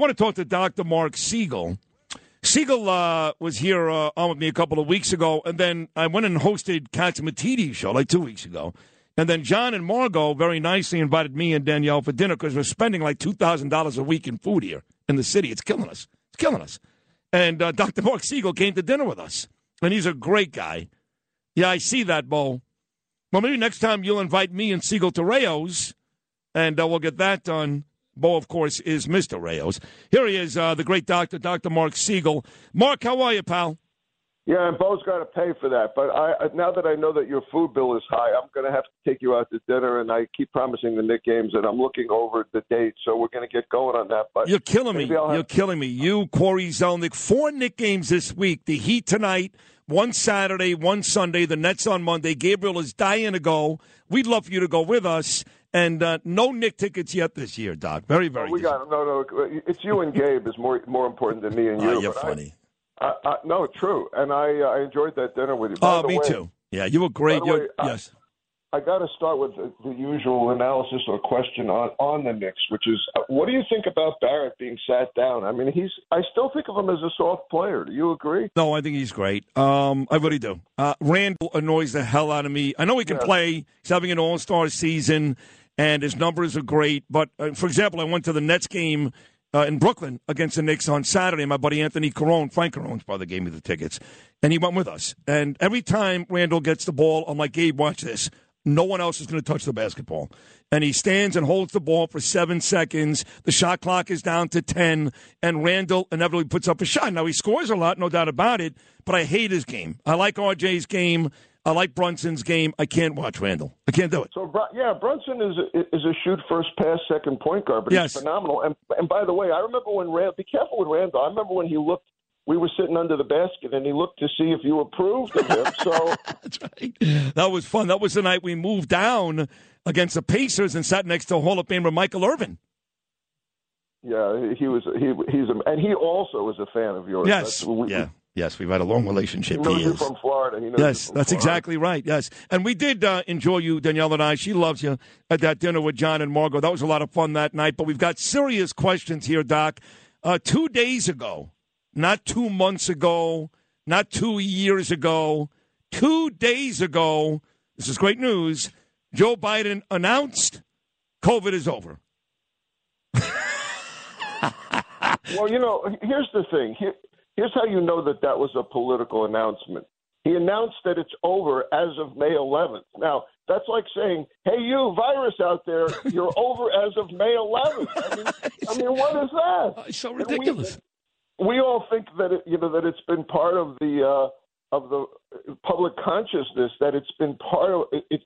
Want to talk to Dr. Marc Siegel. Siegel uh, was here uh, on with me a couple of weeks ago, and then I went and hosted Catsimatidis show like two weeks ago. And then John and Margot very nicely invited me and Danielle for dinner because we're spending like $2,000 a week in food here in the city. It's killing us. It's killing us. And uh, Dr. Marc Siegel came to dinner with us, and he's a great guy. Yeah, I see that, Bo. Well, maybe next time you'll invite me and Siegel to Rayo's, and uh, we'll get that done. Bo, of course, is Mr. Rayos. Here he is, uh, the great doctor, Dr. Marc Siegel. Marc, how are you, pal? Yeah, and Bo's got to pay for that. But I now that I know that your food bill is high, I'm going to have to take you out to dinner. And I keep promising the Knick games, and I'm looking over the date, so we're going to get going on that. But you're killing me. Have... You're killing me. You, Corey Zelnick, four Knick games this week. The Heat tonight, one Saturday, one Sunday. The Nets on Monday. Gabriel is dying to go. We'd love for you to go with us. And uh, no Knick tickets yet this year, Doc. Very, very. Oh, we got no, no. It's you and Gabe is more more important than me and you. Oh, you're funny. I, I, no, true, and I uh, I enjoyed that dinner with you. By oh, me way, too. Yeah, you were great. Way, yes. I got to start with the, the, usual analysis or question on, on the Knicks, which is uh, what do you think about Barrett being sat down? I mean, he's I still think of him as a soft player. Do you agree? No, I think he's great. Um, I really do. Uh, Randle annoys the hell out of me. I know he can yeah. play. He's having an All Star season, and his numbers are great. But uh, for example, I went to the Nets game uh, in Brooklyn against the Knicks on Saturday. My buddy Anthony Carone, Frank Carone's brother, gave me the tickets, and he went with us. And every time Randle gets the ball, I'm like, Gabe, watch this. No one else is going to touch the basketball. And he stands and holds the ball for seven seconds. The shot clock is down to 10, and Randle inevitably puts up a shot. Now, he scores a lot, no doubt about it, but I hate his game. I like RJ's game. I like Brunson's game. I can't watch Randle. I can't do it. So yeah, Brunson is a, is a shoot first pass second point guard, but yes. he's phenomenal. And and by the way, I remember when Randle. Be careful with Randle. I remember when he looked. We were sitting under the basket, and he looked to see if you approved of him. So that's right. That was fun. That was the night we moved down against the Pacers and sat next to Hall of Famer Michael Irvin. Yeah, he was. He he's a, and he also is a fan of yours. Yes. We, yeah. Yes, we've had a long relationship. He knows from Florida. Knows yes, that's Florida. exactly right. Yes, and we did uh, enjoy you, Danielle and I. She loves you at that dinner with John and Margot. That was a lot of fun that night. But we've got serious questions here, Doc. Uh, two days ago, not two months ago, not two years ago, two days ago. This is great news. Joe Biden announced COVID is over. well, you know, here's the thing. Here, Here's how you know that that was a political announcement. He announced that it's over as of May 11th. Now, that's like saying, "Hey, you virus out there, you're over as of May 11th." I mean, I mean, what is that? It's so ridiculous. We, we, all think that it, you know that it's been part of the uh, of the public consciousness that it's been part of it, it.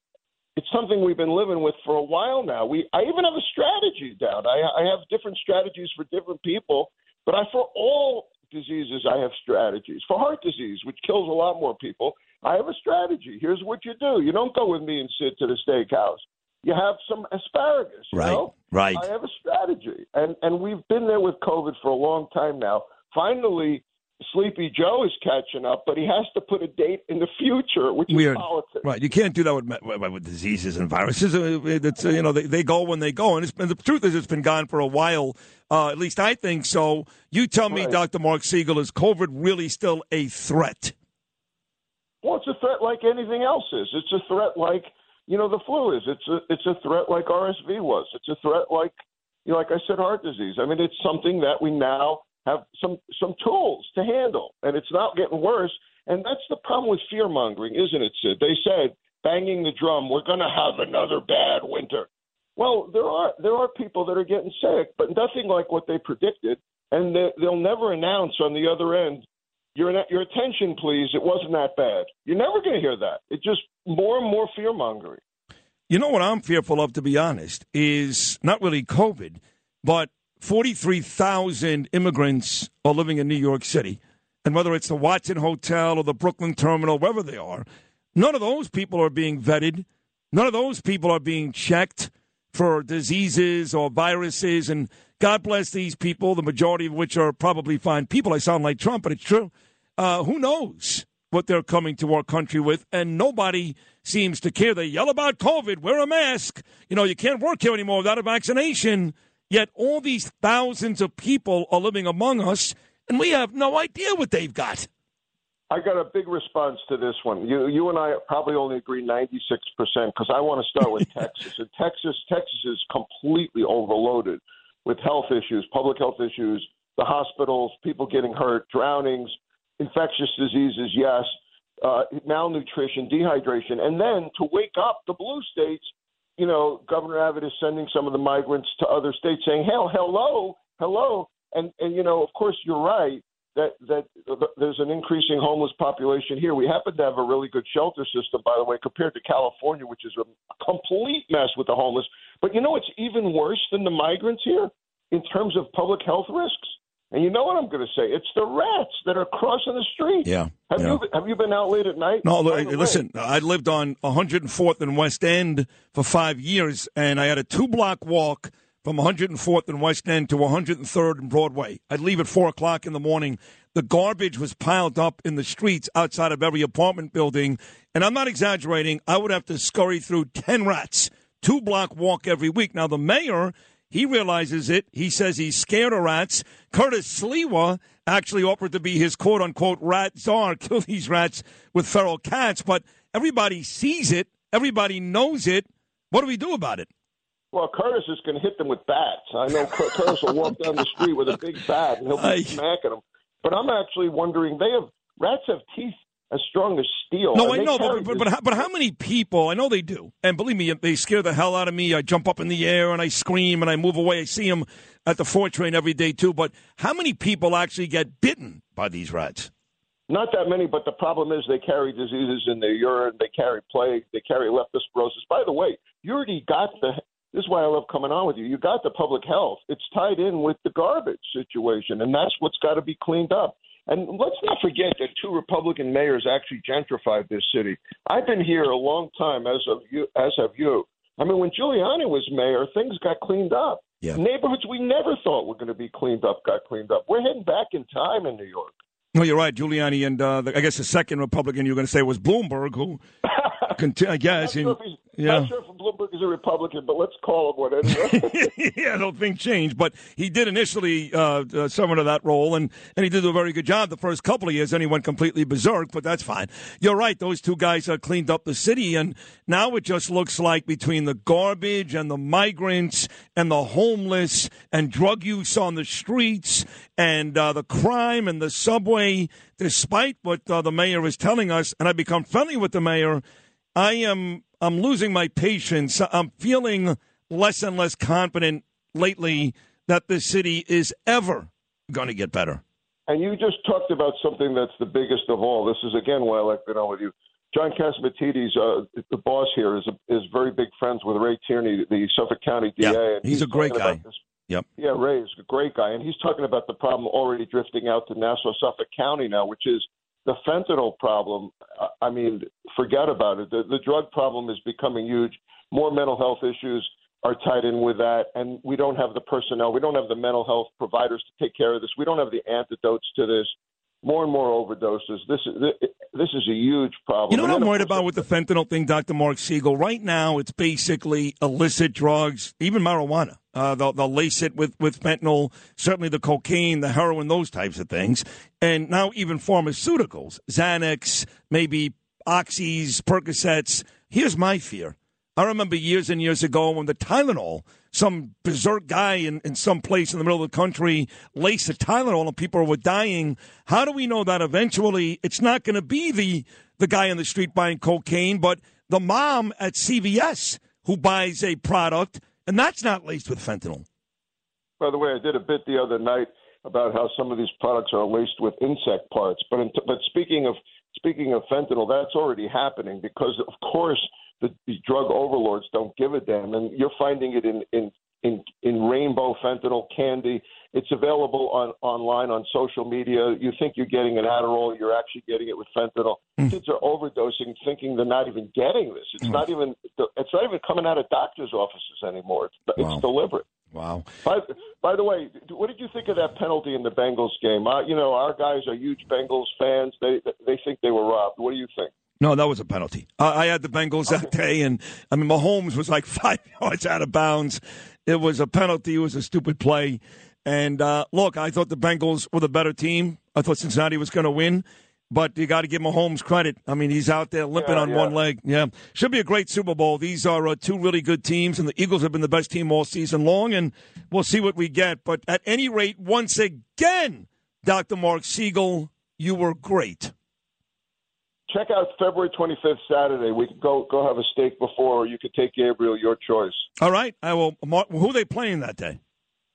It's something we've been living with for a while now. We I even have a strategy down. I, I have different strategies for different people, but I for all diseases, I have strategies. For heart disease, which kills a lot more people, I have a strategy. Here's what you do. You don't go with me and sit to the steakhouse. You have some asparagus. right. Know? Right. I have a strategy. And and we've been there with COVID for a long time now. Finally, Sleepy Joe is catching up, but he has to put a date in the future, which Weird. is politics. Right. You can't do that with, with, diseases and viruses. Uh, it's, uh, you know, they, they go when they go. And, and the truth is, it's been gone for a while. Uh, at least I think so. You tell me, right. Dr. Marc Siegel, is COVID really still a threat? Well, it's a threat like anything else is. It's a threat like, you know, the flu is. It's a, it's a threat like RSV was. It's a threat like, you know, like I said, heart disease. I mean, it's something that we now have some some tools to handle, and it's not getting worse. And that's the problem with fear mongering, isn't it, Sid? They said banging the drum, we're going to have another bad winter. Well, there are there are people that are getting sick, but nothing like what they predicted, and they, they'll never announce on the other end. Your your attention, please. It wasn't that bad. You're never going to hear that. It's just more and more fear mongering. You know what I'm fearful of, to be honest, is not really COVID, but 43,000 immigrants are living in New York City. And whether it's the Watson Hotel or the Brooklyn Terminal, wherever they are, none of those people are being vetted. None of those people are being checked for diseases or viruses. And God bless these people, the majority of which are probably fine people. I sound like Trump, but it's true. Uh, who knows what they're coming to our country with? And nobody seems to care. They yell about COVID, wear a mask. You know, you can't work here anymore without a vaccination Yet all these thousands of people are living among us, and we have no idea what they've got. I got a big response to this one. You, you and I probably only agree 96% because I want to start with Texas. And Texas, Texas is completely overloaded with health issues, public health issues, the hospitals, people getting hurt, drownings, infectious diseases, yes, uh, malnutrition, dehydration. And then to wake up the blue states, you know, Governor Abbott is sending some of the migrants to other states saying, hell, hello, hello. And, and, you know, of course, you're right that, that there's an increasing homeless population here. We happen to have a really good shelter system, by the way, compared to California, which is a complete mess with the homeless. But you know, it's even worse than the migrants here in terms of public health risks. And you know what I'm going to say? It's the rats that are crossing the street. Yeah. Have yeah. you have you been out late at night? No, listen. I lived on 104th and West End for five years, and I had a two block walk from 104th and West End to 103rd and Broadway. I'd leave at four o'clock in the morning. The garbage was piled up in the streets outside of every apartment building, and I'm not exaggerating. I would have to scurry through ten rats, two block walk every week. Now the mayor he realizes it. He says he's scared of rats. Curtis Sliwa actually offered to be his quote unquote rat czar, kill these rats with feral cats. But everybody sees it. Everybody knows it. What do we do about it? Well, Curtis is going to hit them with bats. I know Curtis will walk down the street with a big bat and he'll be I... smacking them. But I'm actually wondering they have rats have teeth as strong as steel. No, I know, but but, but how, but how many people? I know they do, and believe me, they scare the hell out of me. I jump up in the air and I scream and I move away. I see them at the Fort train every day too. But how many people actually get bitten by these rats? Not that many, but the problem is they carry diseases in their urine. They carry plague. They carry leptospirosis. By the way, you already got the. This is why I love coming on with you. You got the public health. It's tied in with the garbage situation, and that's what's got to be cleaned up. And let's not forget that two Republican mayors actually gentrified this city. I've been here a long time, as of you, as have you. I mean, when Giuliani was mayor, things got cleaned up. Yeah. Neighborhoods we never thought were going to be cleaned up got cleaned up. We're heading back in time in New York. No, you're right, Giuliani, and uh, the, I guess the second Republican you're going to say was Bloomberg, who, conti- I guess, and, yeah. Is a Republican, but let's call him anyway. yeah, I don't think changed, but he did initially uh, uh, summon to that role, and, and he did a very good job the first couple of years. Then he went completely berserk, but that's fine. You're right; those two guys uh, cleaned up the city, and now it just looks like between the garbage and the migrants and the homeless and drug use on the streets and uh, the crime and the subway, despite what uh, the mayor is telling us, and I become friendly with the mayor. I am I'm losing my patience. I'm feeling less and less confident lately that the city is ever going to get better. And you just talked about something that's the biggest of all. This is again why I like being on with you. John Catsimatidis, uh, the boss here, is is very big friends with Ray Tierney, the Suffolk County DA. Yeah, he's, he's a great guy. Yep. Yeah, Ray is a great guy, and he's talking about the problem already drifting out to Nassau, Suffolk County now, which is the fentanyl problem, uh, I mean, forget about it. The, the drug problem is becoming huge. More mental health issues are tied in with that, and we don't have the personnel. We don't have the mental health providers to take care of this. We don't have the antidotes to this. More and more overdoses. This is this is a huge problem. You know what I'm worried about with the fentanyl thing, Dr. Marc Siegel? Right now, it's basically illicit drugs, even marijuana. Uh, they'll, they'll lace it with, with fentanyl, certainly the cocaine, the heroin, those types of things. And now even pharmaceuticals, Xanax, maybe Oxys, Percocets. Here's my fear. I remember years and years ago when the Tylenol, some berserk guy in, in some place in the middle of the country laced the Tylenol and people were dying. How do we know that eventually it's not going to be the, the guy in the street buying cocaine, but the mom at CVS who buys a product and that's not laced with fentanyl. By the way, I did a bit the other night about how some of these products are laced with insect parts. But in, but speaking of speaking of fentanyl, that's already happening because of course the, the drug overlords don't give a damn, and you're finding it in in in, in rainbow fentanyl candy. It's available on online on social media. You think you're getting an Adderall, you're actually getting it with fentanyl. Mm. Kids are overdosing, thinking they're not even getting this. It's mm. not even it's not even coming out of doctors' offices anymore. It's, wow. it's deliberate. Wow. By, by the way, what did you think of that penalty in the Bengals game? Uh, you know, our guys are huge Bengals fans. They they think they were robbed. What do you think? No, that was a penalty. I had the Bengals that day, and I mean, Mahomes was like five yards out of bounds, It was a penalty. It was a stupid play. And uh, look, I thought the Bengals were the better team. I thought Cincinnati was going to win. But you got to give Mahomes credit. I mean, he's out there limping Yeah, on yeah. one leg. Yeah, should be a great Super Bowl. These are uh, two really good teams, and the Eagles have been the best team all season long. And we'll see what we get. But at any rate, once again, Dr. Marc Siegel, you were great. Check out February 25th, Saturday. We could go go have a steak before, or you could take Gabriel, your choice. All right, I will. Marc, who are they playing that day?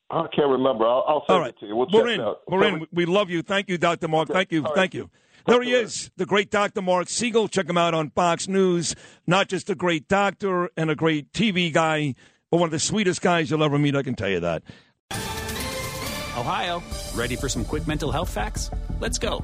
I can't remember. I'll, I'll send All right, it to you. We'll we're check in. it out. We're in. We love you. Thank you, Dr. Marc. Thank you. All right. Thank you. There he is, the great Dr. Marc Siegel. Check him out on Fox News. Not just a great doctor and a great TV guy, but one of the sweetest guys you'll ever meet. I can tell you that. Ohio, ready for some quick mental health facts? Let's go.